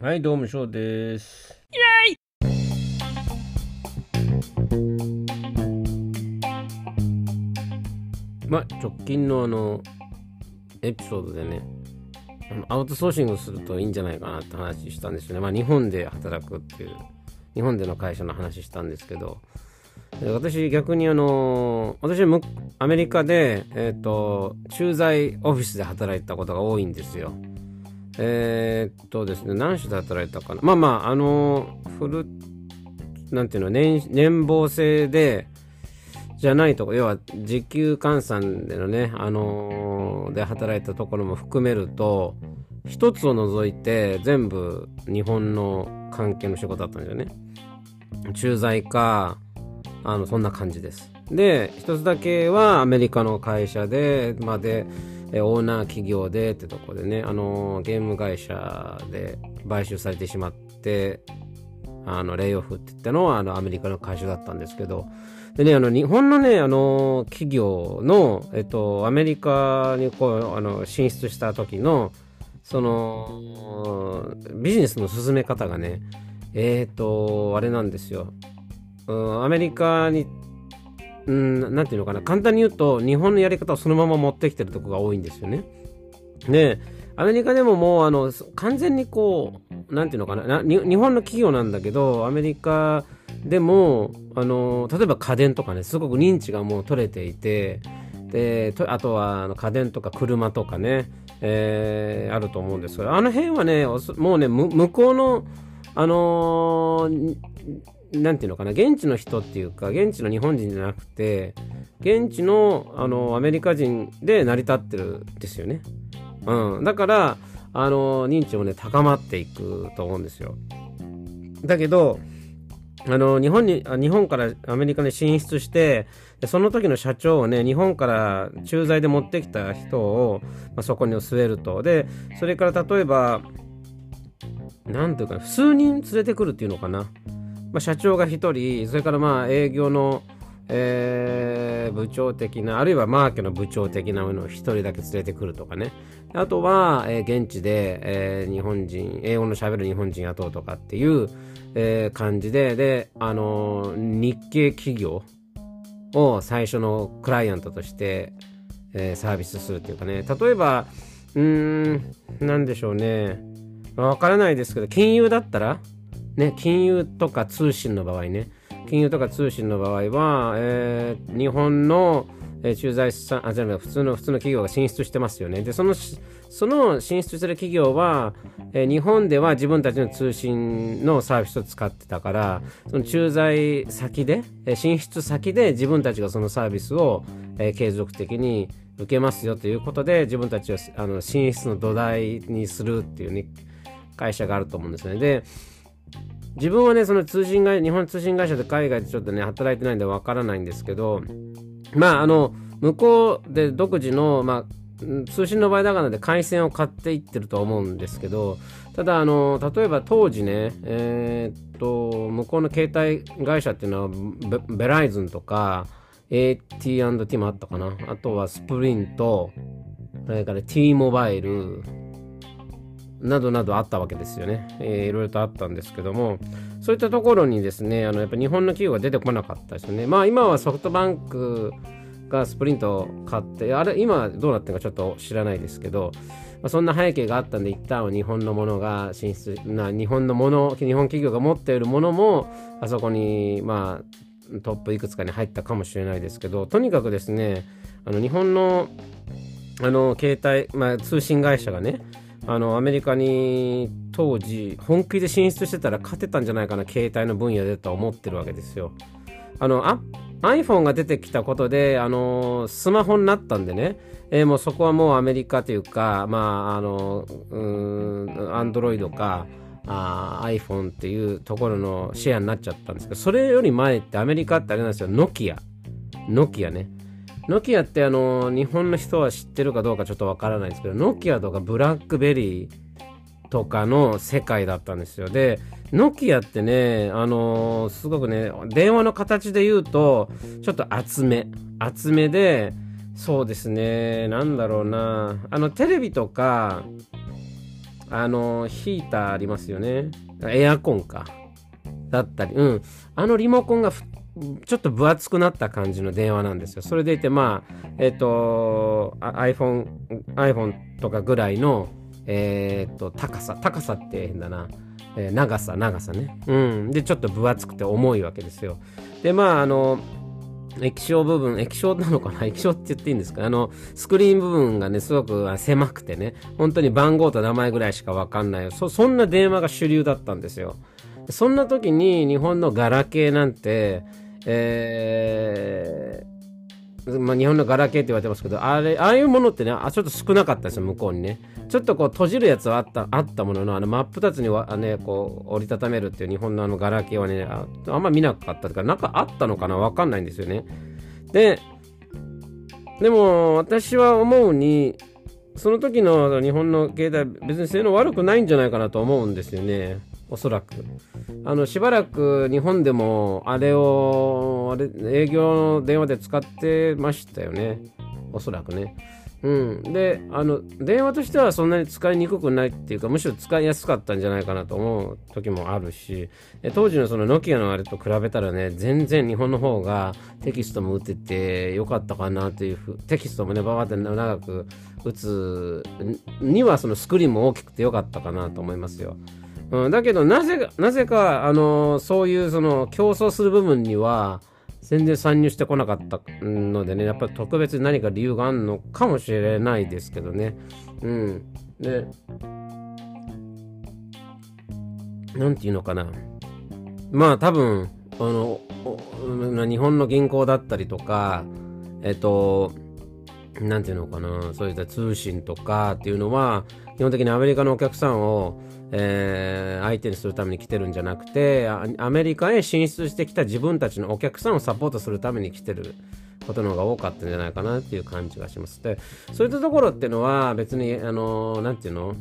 はい、どうも、ショーです。まあ、直近のあの、エピソードでね、アウトソーシングするといいんじゃないかなって話したんですよね。まあ、日本で働くっていう、日本での会社の話したんですけど、で私逆にあの、私アメリカで、えっ、と、駐在オフィスで働いたことが多いんですよ。えーっとですね、何種で働いたかな？まあまあ、あの、フル、なんていうの、年、年俸制で、じゃないとこ、要は時給換算でのね、あのーで働いたところも含めると、一つを除いて全部日本の関係の仕事だったんですよね。駐在か、あの、そんな感じです。で、一つだけはアメリカの会社で、まあで、えオーナー企業でってとこでね、あのゲーム会社で買収されてしまって、あの、レイオフって言ったのは、あの、アメリカの会社だったんですけど、でね、あの、日本のね、あの、企業の、えっと、アメリカにこう、あの、進出した時の、その、ビジネスの進め方がね、えっ、と、あれなんですよ。うん、アメリカにうん、なんていうのかな、簡単に言うと、日本のやり方をそのまま持ってきてるとこが多いんですよね。で、アメリカでももう、あの、完全にこう、なんていうのかななに、日本の企業なんだけど、アメリカでも、あの、例えば家電とかね、すごく認知がもう取れていて、で、とあとはあの家電とか車とかね、えーあると思うんですけど、あの辺はね、もうね、む向こうの、あのーなんていうのかな、現地の人っていうか、現地の日本人じゃなくて、現地の、あの、アメリカ人で成り立ってるんですよね。うん。だから、あの、認知もね、高まっていくと思うんですよ。だけど、あの、日本に、日本からアメリカに進出して、その時の社長をね、日本から駐在で持ってきた人を、まあ、そこに据えると。で、それから例えば、なんていうか、数人連れてくるっていうのかな。まあ、社長が1人、それからまあ営業の、えー部長的な、あるいはマーケの部長的なものを1人だけ連れてくるとかね。あとは、えー現地で、えー日本人、英語の喋る日本人雇うとかっていう、えー感じで、で、あのー日系企業を最初のクライアントとして、えーサービスするっていうかね。例えば、うーん、なんでしょうね。わからないですけど、金融だったら、ね、金融とか通信の場合ね、金融とか通信の場合は、えー日本の、駐在さん、あ、じゃあ普通の、普通の企業が進出してますよね。で、その、その進出してる企業は、えー日本では自分たちの通信のサービスを使ってたから、その駐在先で、進出先で自分たちがそのサービスを、えー継続的に受けますよということで、自分たちをあの進出の土台にするっていうね、会社があると思うんですね。で、自分はね、その通信会、日本通信会社で海外でちょっとね、働いてないんでわからないんですけど、まあ、あの、向こうで独自の、まあ、通信の場合だからで回線を買っていってると思うんですけど、ただ、あの、例えば当時ね、えーっと、向こうの携帯会社っていうのは、ベベライズンとか、AT&T もあったかな。あとはスプリント、それから T モバイル、などなどあったわけですよね。えーいろいろとあったんですけども、そういったところにですね、あのやっぱ日本の企業が出てこなかったですよね。まあ今はソフトバンクがスプリントを買って、あれ、今どうなってるかちょっと知らないですけど、まあ、そんな背景があったんで、一旦は日本のものが進出、な日本のもの、日本企業が持っているものも、あそこに、まあ、トップいくつかに入ったかもしれないですけど、とにかくですね、あの日本のあの携帯、まあ、通信会社がねあのアメリカに当時本気で進出してたら勝てたんじゃないかな携帯の分野でと思ってるわけですよ。あのあ iPhone が出てきたことであのスマホになったんでね、えーもうそこはもうアメリカというかまああのうーん Android かあ iPhone っていうところのシェアになっちゃったんですけどそれより前ってアメリカってあれなんですよ。ノキア。ノキアね。ノキアってあの日本の人は知ってるかどうかちょっとわからないですけどノキアとかブラックベリーとかの世界だったんですよ。でノキアってねあのすごくね電話の形で言うとちょっと厚め厚めでそうですねなんだろうなあのテレビとかあのヒーターありますよね。エアコンか。だったりうん。あのリモコンがちょっと分厚くなった感じの電話なんですよ。それでいてまあえっ、ー、と iPhone, iPhone とかぐらいのえっ、ー、と高さ高さって変だな。えー、長さ長さね。うん。でちょっと分厚くて重いわけですよ。でまああの液晶部分、液晶なのかな？液晶って言っていいんですか？あの、スクリーン部分がね、すごく狭くてね、本当に番号と名前ぐらいしかわかんないそ。そんな電話が主流だったんですよ。そんな時に日本のガラケーなんて、えー、まあ、日本のガラケーって言われてますけど、あれ、ああいうものってね、あちょっと少なかったですよ、向こうにね。ちょっとこう閉じるやつはあったあったものの、あの真っ二つにはね、こう折りたためるっていう日本のあのガラケーはね、ああんま見なかったとか、なんかあったのかなわかんないんですよね。で、でも私は思うに、その時の日本の携帯別に性能悪くないんじゃないかなと思うんですよね。おそらく。あの、しばらく日本でもあれを、あれ、営業の電話で使ってましたよね。おそらくね。うん、であの電話としてはそんなに使いにくくないっていうかむしろ使いやすかったんじゃないかなと思う時もあるし当時のそのノキアのあれと比べたらね全然日本の方がテキストも打ててよかったかなというふうテキストもねババって長く打つにはそのスクリーンも大きくてよかったかなと思いますよ。うん、だけどなぜかなぜかあのそういうその競争する部分には全然参入してこなかったのでね、やっぱり特別に何か理由があるのかもしれないですけどね。うん。で、なんていうのかな。まあ多分、あの、日本の銀行だったりとか、えっと、なんていうのかな、そういった通信とかっていうのは、基本的にアメリカのお客さんを、えー、相手にするために来てるんじゃなくてアメリカへ進出してきた自分たちのお客さんをサポートするために来てることの方が多かったんじゃないかなっていう感じがします。でそういったところっていうのは別にあのなんていうの？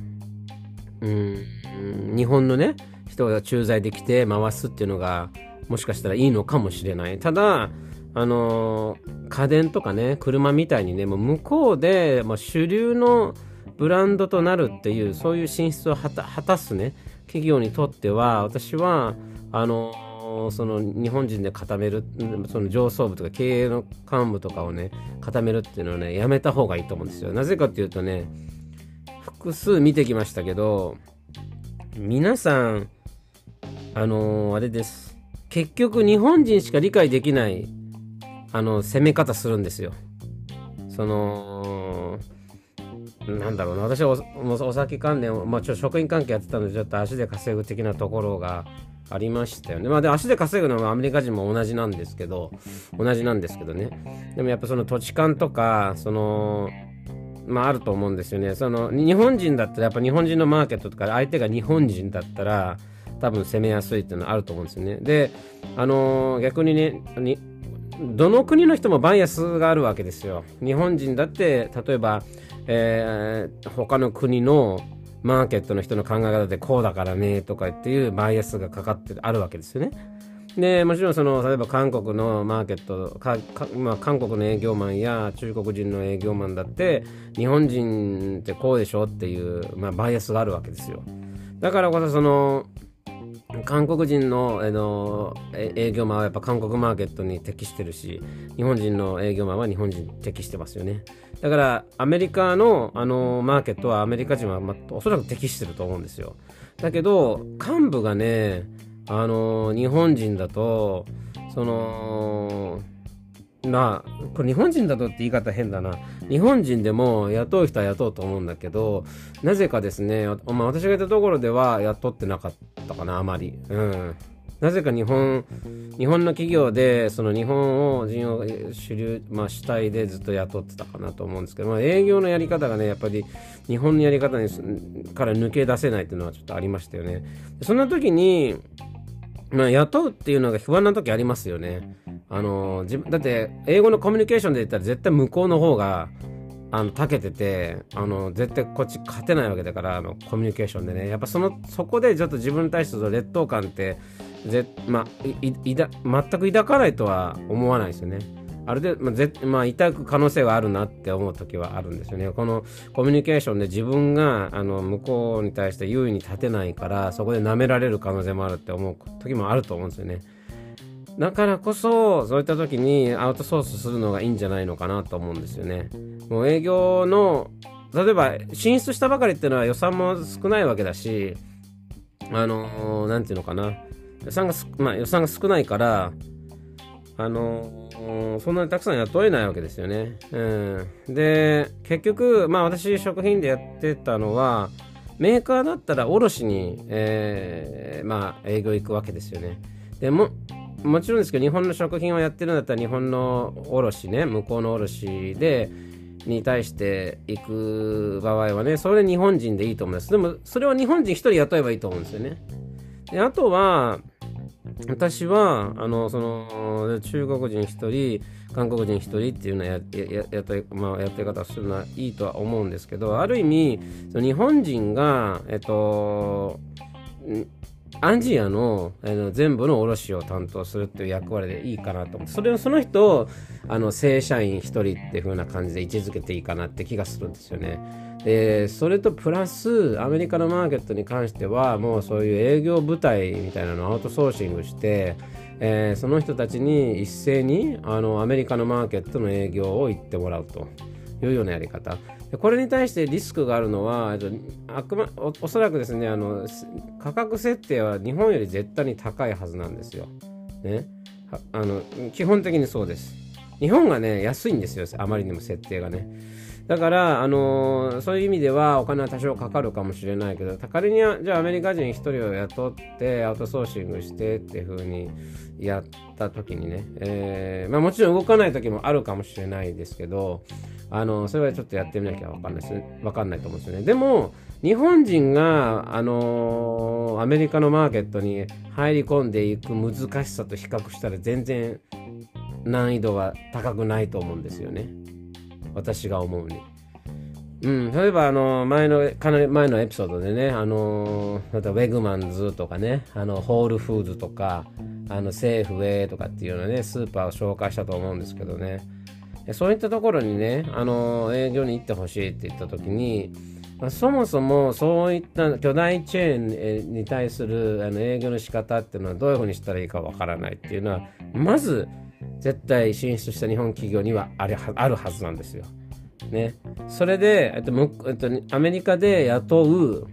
うん日本のね人が駐在できて回すっていうのがもしかしたらいいのかもしれない。ただあの家電とかね車みたいにねもう向こうで、まあ、主流のブランドとなるっていうそういう進出を果たすね。企業にとっては私はあのその日本人で固めるその上層部とか経営の幹部とかをね固めるっていうのはねやめた方がいいと思うんですよ。なぜかっていうとね複数見てきましたけど皆さんあの、あれです。結局日本人しか理解できないあの攻め方するんですよ。そのなんだろうな私はお酒関連、まあ、ちょ職員関係やってたのでちょっと足で稼ぐ的なところがありましたよね。まあで足で稼ぐのはアメリカ人も同じなんですけど同じなんですけどねでもやっぱその土地勘とかそのまああると思うんですよね。その日本人だったらやっぱ日本人のマーケットとか相手が日本人だったら多分攻めやすいっていうのはあると思うんですよね。であのー、逆にねどの国の人もバイアスがあるわけですよ。日本人だって例えばえー、他の国のマーケットの人の考え方でこうだからねとかっていうバイアスがかかってあるわけですよね。でもちろんその例えば韓国のマーケットかまあ、韓国の営業マンや中国人の営業マンだって日本人ってこうでしょっていう、まあ、バイアスがあるわけですよ。だからこそその韓国人の,、えの営業マンはやっぱ韓国マーケットに適してるし日本人の営業マンは日本人に適してますよね。だからアメリカのあのマーケットはアメリカ人は、ま、おそらく適してると思うんですよ。だけど幹部がねあの日本人だとそのまあ、これ日本人だとって言い方変だな。日本人でも雇う人は雇うと思うんだけど、なぜかですね、まあ私がいたところでは雇ってなかったかな、あまり。うん。なぜか日本、日本の企業で、その日本を人を主流、まあ主体でずっと雇ってたかなと思うんですけど、まあ営業のやり方がね、やっぱり日本のやり方にから抜け出せないっていうのはちょっとありましたよね。そんな時に、まあ雇うっていうのが不安な時ありますよね。あの自分だって英語のコミュニケーションで言ったら絶対向こうの方があの長けててあの絶対こっち勝てないわけだからあのコミュニケーションでねやっぱそのそこでちょっと自分に対しての劣等感ってぜ、まあ、いい全く抱かないとは思わないですよね。ある程度、まあぜまあ、痛く可能性があるなって思う時はあるんですよね。このコミュニケーションで自分があの向こうに対して優位に立てないからそこで舐められる可能性もあるって思う時もあると思うんですよね。だからこそそういった時にアウトソースするのがいいんじゃないのかなと思うんですよね。もう営業の例えば進出したばかりっていうのは予算も少ないわけだしあの何、て言うのかな予算が,、まあ、予算が少ないからあのそんなにたくさん雇えないわけですよね。うん、で結局まあ私食品でやってたのはメーカーだったら卸に、えー、まあ営業行くわけですよね。でももちろんですけど日本の食品をやってるんだったら日本の卸ね向こうの卸でに対して行く場合はねそれ日本人でいいと思います。でもそれは日本人1人雇えばいいと思うんですよね。であとは私はあのその中国人1人韓国人1人っていうのやややったまあ、やって方するのはいいとは思うんですけどある意味日本人がえっとアンジアのあの全部の卸を担当するっていう役割でいいかなと思ってそれをその人をあの正社員1人っていう風な感じで位置づけていいかなって気がするんですよね。でそれとプラスアメリカのマーケットに関してはもうそういう営業部隊みたいなのをアウトソーシングして、えー、その人たちに一斉にあのアメリカのマーケットの営業を行ってもらうというようなやり方。これに対してリスクがあるのは、あくまおおそらくですねあの、価格設定は日本より絶対に高いはずなんですよ。ね、あの基本的にそうです。日本がね、安いんですよ、あまりにも設定がね。だから、あのー、そういう意味ではお金は多少かかるかもしれないけど、仮にじゃあアメリカ人1人を雇ってアウトソーシングしてっていう風にやった時にね、えー、まあ、もちろん動かない時もあるかもしれないですけど、あのそれはちょっとやってみなきゃ分かんないですね。分かんないと思うんですよね。でも、日本人が、あの、アメリカのマーケットに入り込んでいく難しさと比較したら全然難易度は高くないと思うんですよね。私が思うに。うん、例えばあの前のかなり前のエピソードでね、あのまたウェグマンズとかね、あのホールフーズとか、あのセーフウェイとかっていうのね、スーパーを紹介したと思うんですけどね、そういったところにね、あの営業に行ってほしいって言った時に、そもそもそういった巨大チェーンに対するあの営業の仕方っていうのはどういうふうにしたらいいかわからないっていうのは、まず絶対進出した日本企業にはあるはずなんですよ。ね、それで、えっとえっと、アメリカで雇う、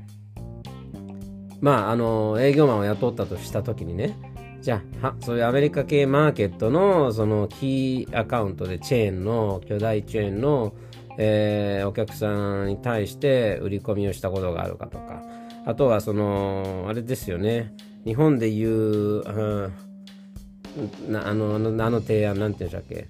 まあ、あの営業マンを雇ったとした時にねじゃあそういうアメリカ系マーケットのそのキーアカウントでチェーンの巨大チェーンの、えー、お客さんに対して売り込みをしたことがあるかとか。あとはそのあれですよね。日本でいう、うん、なあのあの提案なんていうんでしたっけ。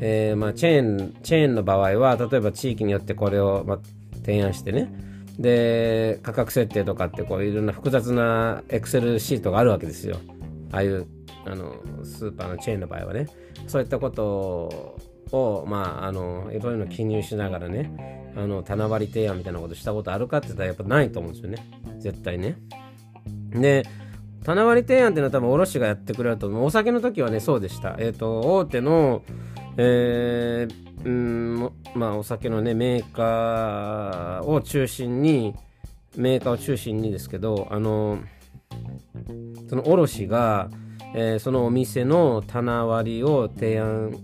えー、まあ、チェーン、チェーンの場合は、例えば地域によってこれを、まあ、提案してね、で、価格設定とかってこういろんな複雑なエクセルシートがあるわけですよ。ああいうあのスーパーのチェーンの場合はね。そういったことを、まあ、あの、いろいろ記入しながらね、あの、棚割り提案みたいなことしたことあるかって言ったらやっぱないと思うんですよね。絶対ね。で、棚割り提案っていうのは多分卸がやってくれると思う。お酒の時はね、そうでした。えっ、ー、と、大手の、えー、うんまあお酒のねメーカーを中心にメーカーを中心にですけどあのその卸が、えー、そのお店の棚割りを提案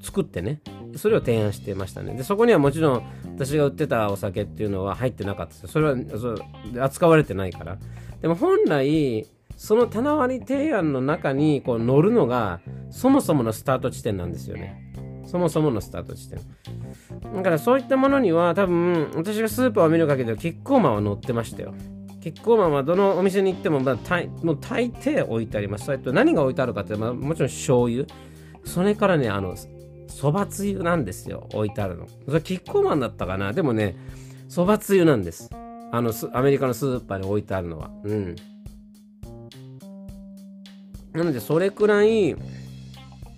作ってねそれを提案してましたねでそこにはもちろん私が売ってたお酒っていうのは入ってなかったですそれはそ扱われてないからでも本来その棚割り提案の中にこう乗るのがそもそものスタート地点なんですよね。そもそものスタート地点。だからそういったものには多分私がスーパーを見る限りはキッコーマンは載ってましたよ。キッコーマンはどのお店に行っても、まあ、大もう大抵置いてあります。と何が置いてあるかって、まあ、もちろん醤油。それからね、あの、そばつゆなんですよ。置いてあるの。それキッコーマンだったかなでもね、そばつゆなんです。あの、アメリカのスーパーに置いてあるのは。うん。なのでそれくらい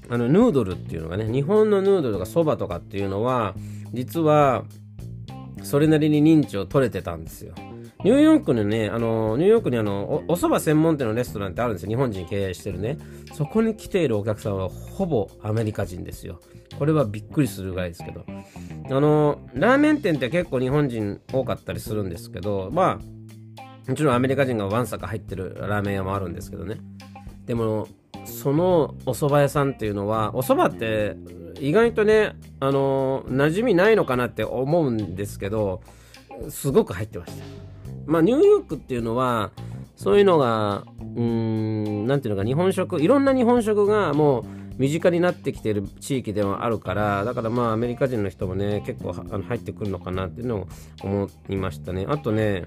あのヌードルっていうのがね日本のヌードルがそばとかっていうのは実はそれなりに認知を取れてたんですよニューヨークにね、あの、ニューヨークにあの、お蕎麦専門店のレストランってあるんですよ。日本人経営してるね。そこに来ているお客さんはほぼアメリカ人ですよ。これはびっくりするぐらいですけど。あの、ラーメン店って結構日本人多かったりするんですけど、まあ、もちろんアメリカ人がわんさか入ってるラーメン屋もあるんですけどね。でも、そのお蕎麦屋さんっていうのは、お蕎麦って意外とね、あの、馴染みないのかなって思うんですけど、すごく入ってました。まあ、ニューヨークっていうのは、そういうのが、うん、なんていうのか、日本食、いろんな日本食がもう身近になってきてる地域ではあるから、だからまあ、アメリカ人の人もね、結構あの入ってくるのかなっていうのを思いましたね。あとね、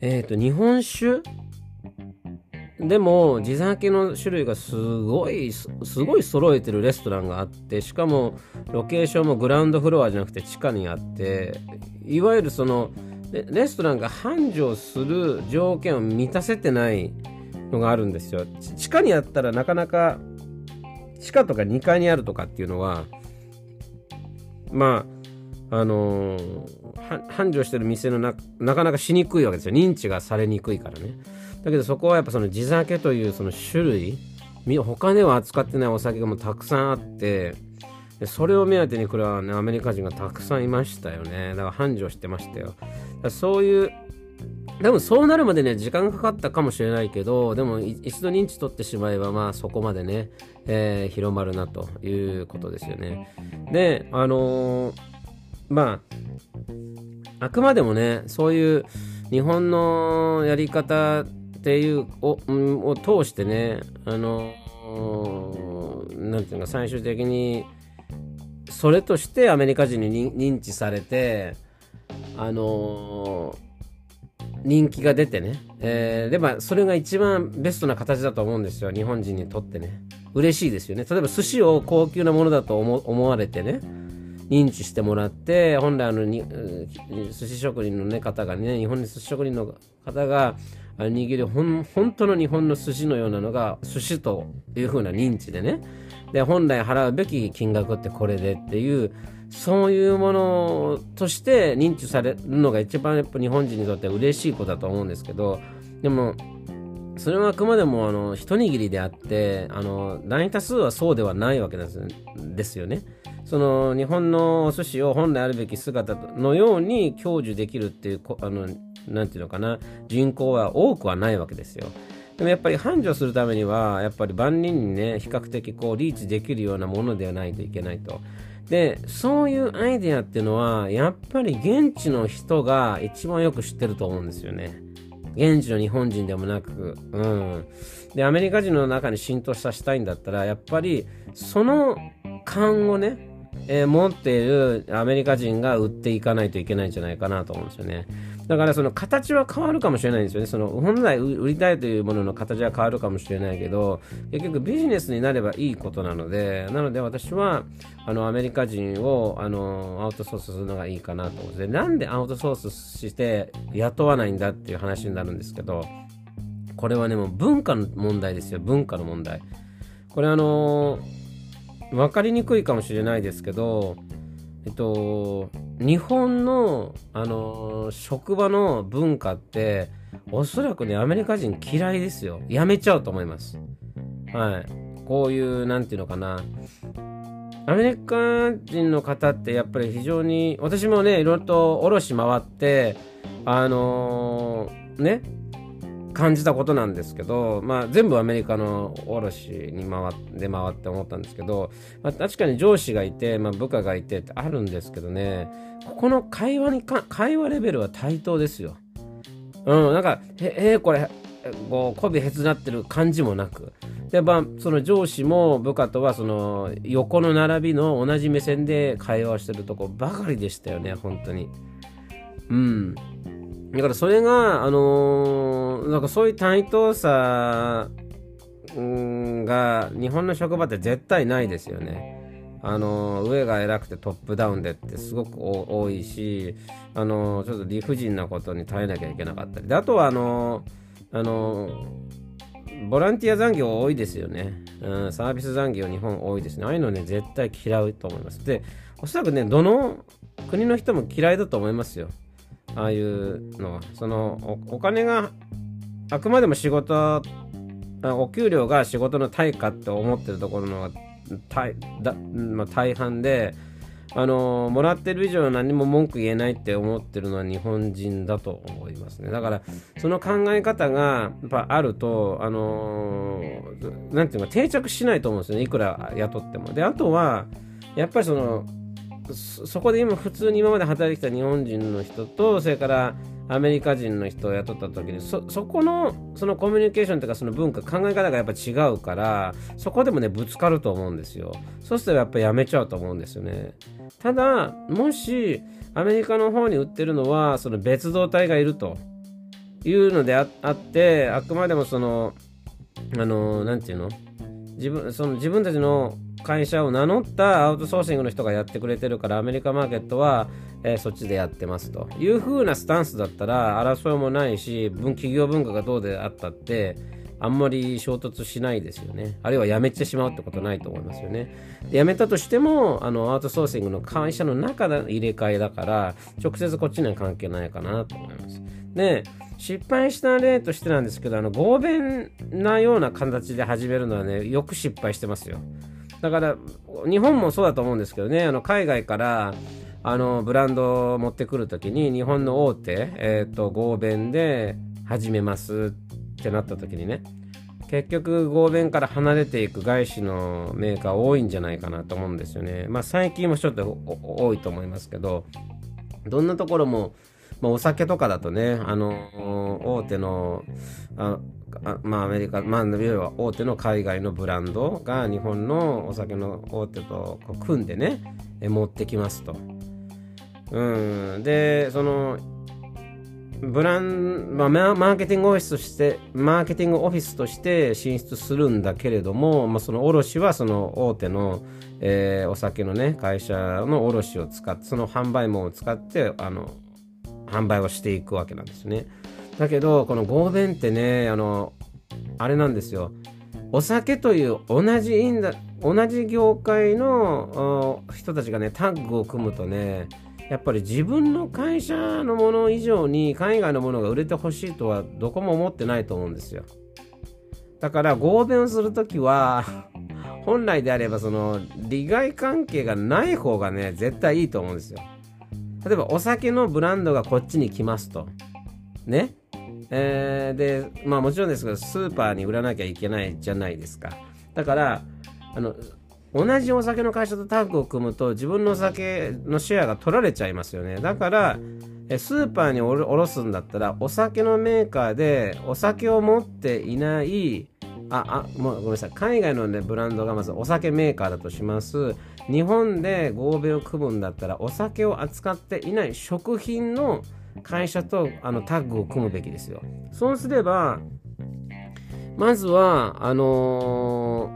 えっ、ー、と、日本酒？でも地酒の種類がすごいすごい揃えてるレストランがあってしかもロケーションもグラウンドフロアじゃなくて地下にあっていわゆるそのでレストランが繁盛する条件を満たせてないのがあるんですよ。地下にあったらなかなか地下とか2階にあるとかっていうのはまああのー、繁盛してる店のななかなかしにくいわけですよ。認知がされにくいからね。だけどそこはやっぱその地酒というその種類他では扱ってないお酒がもうたくさんあってそれを目当てにこれはねアメリカ人がたくさんいましたよね。だから繁盛してましたよ。そういうでもそうなるまでね時間がかかったかもしれないけどでも一度認知取ってしまえばまあそこまでね、えー、広まるなということですよね。であのー、まああくまでもねそういう日本のやり方っていうをを通してねあの何て言うか最終的にそれとしてアメリカ人に認知されて、あのー、人気が出てね、えー、でもそれが一番ベストな形だと思うんですよ。日本人にとってね。嬉しいですよね。例えば寿司を高級なものだと思われてね。認知してもらって本来あのに寿司職人の、ね、方がね日本に寿司職人の方が握る本当の日本の寿司のようなのが寿司というふうな認知でね。で本来払うべき金額ってこれでっていうそういうものとして認知されるのが一番やっぱ日本人にとっては嬉しいことだと思うんですけどでもそれはあくまでもあの一握りであってあの大多数はそうではないわけですよね。その日本のお寿司を本来あるべき姿のように享受できるっていうあのなんていうのかな人口は多くはないわけですよ。でもやっぱり繁盛するためにはやっぱり万人にね比較的こうリーチできるようなものではないといけないと。でそういうアイデアっていうのはやっぱり現地の人が一番よく知ってると思うんですよね。現地の日本人でもなく、うん。で、アメリカ人の中に浸透させたいんだったら、やっぱりその勘をね、えー、持っているアメリカ人が売っていかないといけないんじゃないかなと思うんですよね。だからその形は変わるかもしれないんですよね。その本来売りたいというものの形は変わるかもしれないけど、結局ビジネスになればいいことなので、なので私はあのアメリカ人をあのアウトソースするのがいいかなと思って、なんでアウトソースして雇わないんだっていう話になるんですけど、これはね、もう文化の問題ですよ、文化の問題。これあの分かりにくいかもしれないですけど、えっと、日本の、あの職場の文化って、おそらくね、アメリカ人嫌いですよ。やめちゃうと思います。はい。こういう、なんていうのかな。アメリカ人の方ってやっぱり非常に、私もね、いろいろと卸回って、あのー、ね、感じたことなんですけど、まあ、全部アメリカの卸に回って回って思ったんですけど、まあ、確かに上司がいて、まあ、部下がいてってあるんですけどねここの会話にか会話レベルは対等ですよ。うん、なんかええー、これこう媚びへつなってる感じもなくで、まあ、その上司も部下とはその横の並びの同じ目線で会話してるとこばかりでしたよね本当に。うんだからそれが、あのー、なんかそういう対等さが日本の職場って絶対ないですよね。あの上が偉くてトップダウンでってすごく多いし、あのちょっと理不尽なことに耐えなきゃいけなかったり。であとはあのあのボランティア残業多いですよね、うん、サービス残業日本多いですね。ああいうのね絶対嫌うと思います。でおそらくねどの国の人も嫌いだと思いますよ。ああいうのは。そのお金があくまでも仕事お給料が仕事の対価って思ってるところの大だ、まあ、大半であのもらってる以上何も文句言えないって思ってるのは日本人だと思いますね。だからその考え方がやっぱあるとあのなんていうか定着しないと思うんですよね。いくら雇っても。であとはやっぱりそのそこで今普通に今まで働いてきた日本人の人とそれからアメリカ人の人を雇った時にそそこのそのコミュニケーションというかその文化考え方がやっぱ違うからそこでもねぶつかると思うんですよ。そうするとやっぱやめちゃうと思うんですよね。ただもしアメリカの方に売ってるのはその別動隊がいると。いうのであってあくまでもそのあの何て言うの？自分その自分たちの会社を名乗ったアウトソーシングの人がやってくれてるからアメリカマーケットは、えー、そっちでやってますという風なスタンスだったら争いもないし企業文化がどうであったってあんまり衝突しないですよね。あるいは辞めてしまうってことないと思いますよね。辞めたとしても、あの、アウトソーシングの会社の中で入れ替えだから、直接こっちには関係ないかなと思います。で、失敗した例としてなんですけど、あの、合弁なような形で始めるのはね、よく失敗してますよ。だから日本もそうだと思うんですけどねあの海外からあのブランドを持ってくるときに日本の大手、えーと、合弁で始めますってなった時にね結局合弁から離れていく外資のメーカー多いんじゃないかなと思うんですよね。まあ最近もちょっと多いと思いますけどどんなところもまあ、お酒とかだとね、あの大手のあまあ、アメリカ、まあ、要は大手の海外のブランドが日本のお酒の大手と組んでね、持ってきますと。うん、で、その、ブラン、まあ、マーケティングオフィスとして、マーケティングオフィスとして進出するんだけれども、まあ、その卸はその大手の、えー、お酒のね、会社の卸を使って、その販売網を使って、あの、販売をしていくわけなんですね。だけどこの合弁ってねあのあれなんですよ。お酒という同じインダ同じ業界の人たちがねタッグを組むとねやっぱり自分の会社のもの以上に海外のものが売れてほしいとはどこも思ってないと思うんですよ。だから合弁をする時は本来であればその利害関係がない方がね絶対いいと思うんですよ。例えばお酒のブランドがこっちに来ますと。ね。えー、で、まあもちろんですけど、スーパーに売らなきゃいけないじゃないですか。だから、あの、同じお酒の会社とタッグを組むと自分のお酒のシェアが取られちゃいますよね。だから、スーパーにおろすんだったら、お酒のメーカーでお酒を持っていないあ、あ、もうごめんなさい。海外のね、ブランドがまずお酒メーカーだとします。日本で合弁を組むんだったら、お酒を扱っていない食品の会社とあのタッグを組むべきですよ。そうすれば、まずは、あの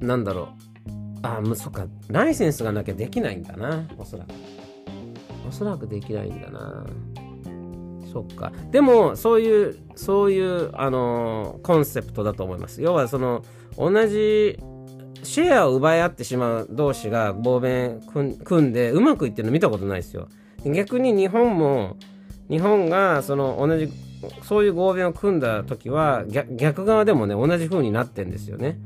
ー、なんだろう。あ、もうそっか。ライセンスがなきゃできないんだな。おそらく。おそらくできないんだな。そっか。でも、そういう、そういう、あのー、コンセプトだと思います。要は、その、同じ、シェアを奪い合ってしまう同士が合弁組んでうまくいってるの見たことないですよ。逆に日本も、日本がその同じ、そういう合弁を組んだ時は逆側でもね、同じ風になってんですよね。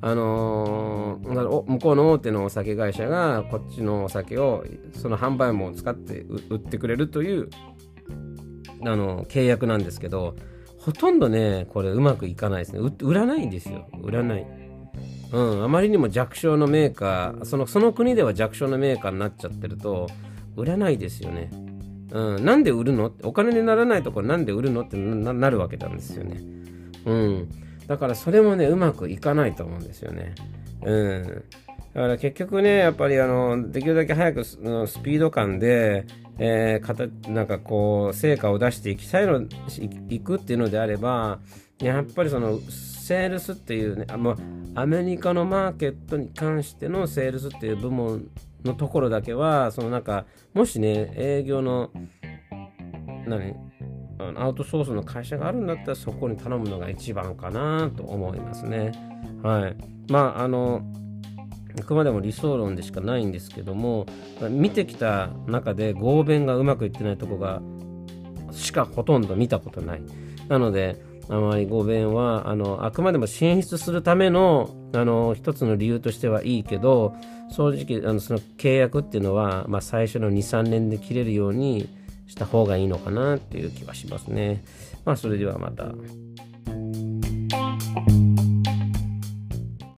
あのー、向こうの大手のお酒会社がこっちのお酒をその販売網を使って売ってくれるというあの契約なんですけどほとんどねこれうまくいかないですね売らないんですよ売らないうんあまりにも弱小のメーカーそのその国では弱小のメーカーになっちゃってると売らないですよねうん、なんで売るの？お金にならないところなんで売るの？ってなるわけなんですよね。うん。だからそれもね、うまくいかないと思うんですよね。うん。だから結局ね、やっぱりあの、できるだけ早くスピード感で、えー、かたなんかこう成果を出していきたいのいくっていうのであればやっぱりそのセールスっていうねあ、まあ、アメリカのマーケットに関してのセールスっていう部門のところだけはそのなんかもしね営業の何アウトソースの会社があるんだったらそこに頼むのが一番かなと思いますね。はい。まああのあくまでも理想論でしかないんですけども見てきた中で合弁がうまくいってないとこがしかほとんど見たことないなのであまり合弁はあのあくまでも進出するためのあの一つの理由としてはいいけど正直あのその契約っていうのは、まあ、最初の23年で切れるようにした方がいいのかなっていう気はしますね。まあそれではまた。